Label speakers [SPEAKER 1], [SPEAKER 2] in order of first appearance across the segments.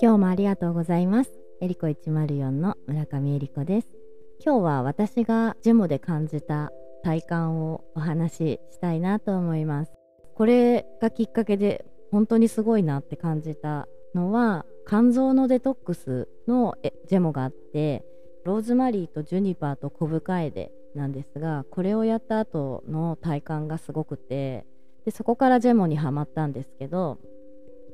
[SPEAKER 1] 今日もありがとうございます。エリコ104の村上エリコです。今日は私がジェモで感じた体感をお話ししたいなと思います。これがきっかけで本当にすごいなって感じたのは肝臓のデトックスのジェモがあってローズマリーとジュニパーとコブカエデなんですがこれをやった後の体感がすごくてでそこからジェモにはまったんですけど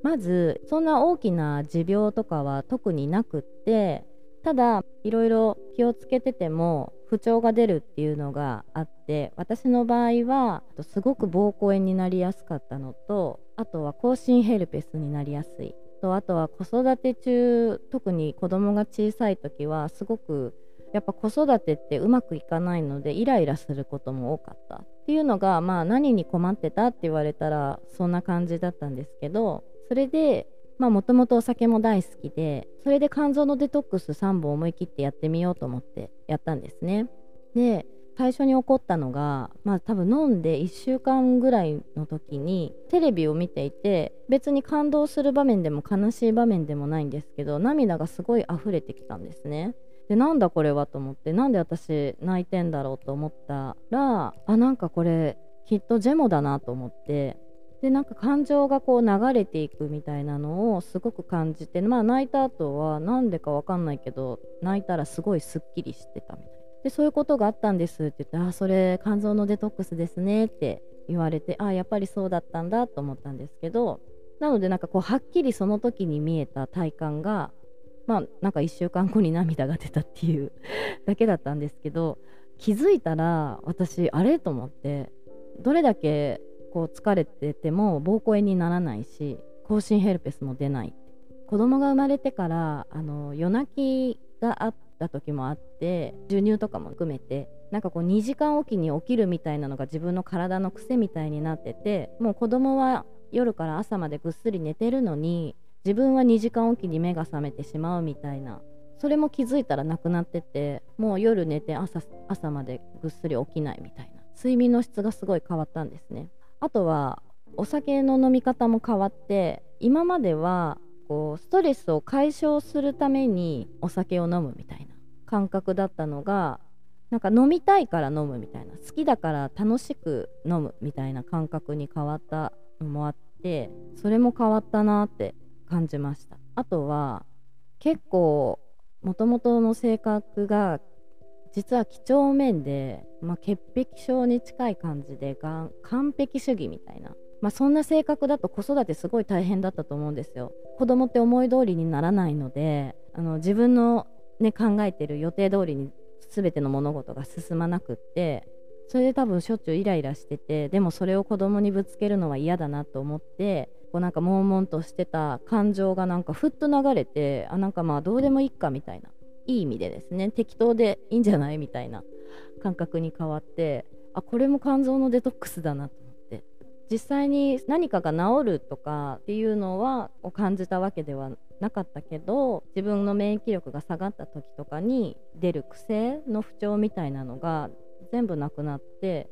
[SPEAKER 1] まずそんな大きな持病とかは特になくってただいろいろ気をつけてても不調が出るっていうのがあって私の場合はすごく膀胱炎になりやすかったのとあとは口唇ヘルペスになりやすい。とあとは子育て中特に子供が小さい時はすごくやっぱ子育てってうまくいかないのでイライラすることも多かったっていうのがまあ何に困ってたって言われたらそんな感じだったんですけどそれでまあもともとお酒も大好きでそれで肝臓のデトックス3本思い切ってやってみようと思ってやったんですね。で最初に起こったのがまあ多分飲んで1週間ぐらいの時にテレビを見ていて別に感動する場面でも悲しい場面でもないんですけど涙がすごい溢れてきたんですね。でなんだこれはと思ってなんで私泣いてんだろうと思ったらあなんかこれきっとジェモだなと思ってでなんか感情がこう流れていくみたいなのをすごく感じてまあ泣いた後はなんでかわかんないけど泣いたらすごいすっきりしてたみたいでそういうことがあったんですって言ってあそれ肝臓のデトックスですねって言われてあやっぱりそうだったんだと思ったんですけどなのでなんかこうはっきりその時に見えた体感がまあなんか1週間後に涙が出たっていうだけだったんですけど気づいたら私あれと思ってどれだけこう疲れてても膀胱炎にならないし口唇ヘルペスも出ない。子供が生まれてからあの夜泣きがあった時もあって授乳とかも含めてなんかこう2時間おきに起きるみたいなのが自分の体の癖みたいになっててもう子供は夜から朝までぐっすり寝てるのに自分は2時間おきに目が覚めてしまうみたいな。それも気づいたらなくなっててもう夜寝て朝朝までぐっすり起きないみたいな。睡眠の質がすごい変わったんですね。あとはお酒の飲み方も変わって今まではこうストレスを解消するためにお酒を飲むみたいな感覚だったのがなんか飲みたいから飲むみたいな好きだから楽しく飲むみたいな感覚に変わったのもあってそれも変わったなって感じましたあとは結構もともとの性格が実は几帳面で、まあ、潔癖症に近い感じでが完璧主義みたいな、まあ、そんな性格だと子育てすごい大変だったと思うんですよ。子供って思い通りにならないのであの自分の、ね、考えてる予定通りに全ての物事が進まなくってそれで多分しょっちゅうイライラしててでもそれを子供にぶつけるのは嫌だなと思ってこうなんか悶々としてた感情がなんかふっと流れてあなんかまあどうでもいいかみたいな。いい意味でですね。適当でいいんじゃないみたいな感覚に変わってあこれも肝臓のデトックスだなと思って。実際に何かが治るとかっていうのはを感じたわけではなかったけど自分の免疫力が下がった時とかに出る癖の不調みたいなのが全部なくなって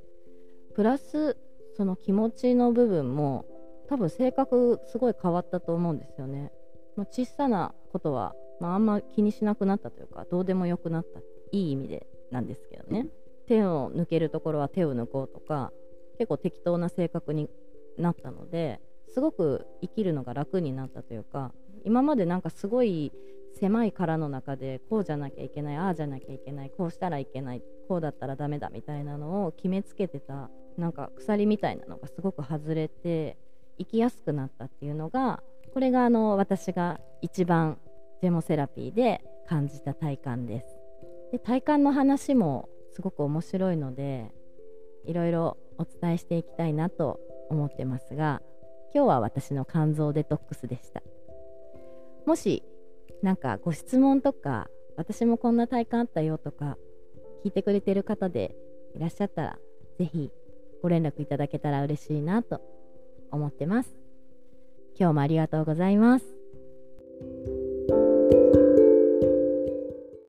[SPEAKER 1] プラスその気持ちの部分も多分性格すごい変わったと思うんですよね。ま小さなことはまあ、あんま気にしなくなったというかどうでもよくなったいい意味でなんですけどね手を抜けるところは手を抜こうとか結構適当な性格になったのですごく生きるのが楽になったというか今までなんかすごい狭い殻の中でこうじゃなきゃいけないああじゃなきゃいけないこうしたらいけないこうだったらダメだみたいなのを決めつけてたなんか鎖みたいなのがすごく外れて生きやすくなったっていうのがこれがあの私が一番ジェモセラピーで感じた体感です。で体感の話もすごく面白いのでいろいろお伝えしていきたいなと思ってますが今日は私の肝臓デトックスでした。もし何かご質問とか私もこんな体感あったよとか聞いてくれてる方でいらっしゃったら是非ご連絡いただけたら嬉しいなと思ってます。今日もありがとうございます。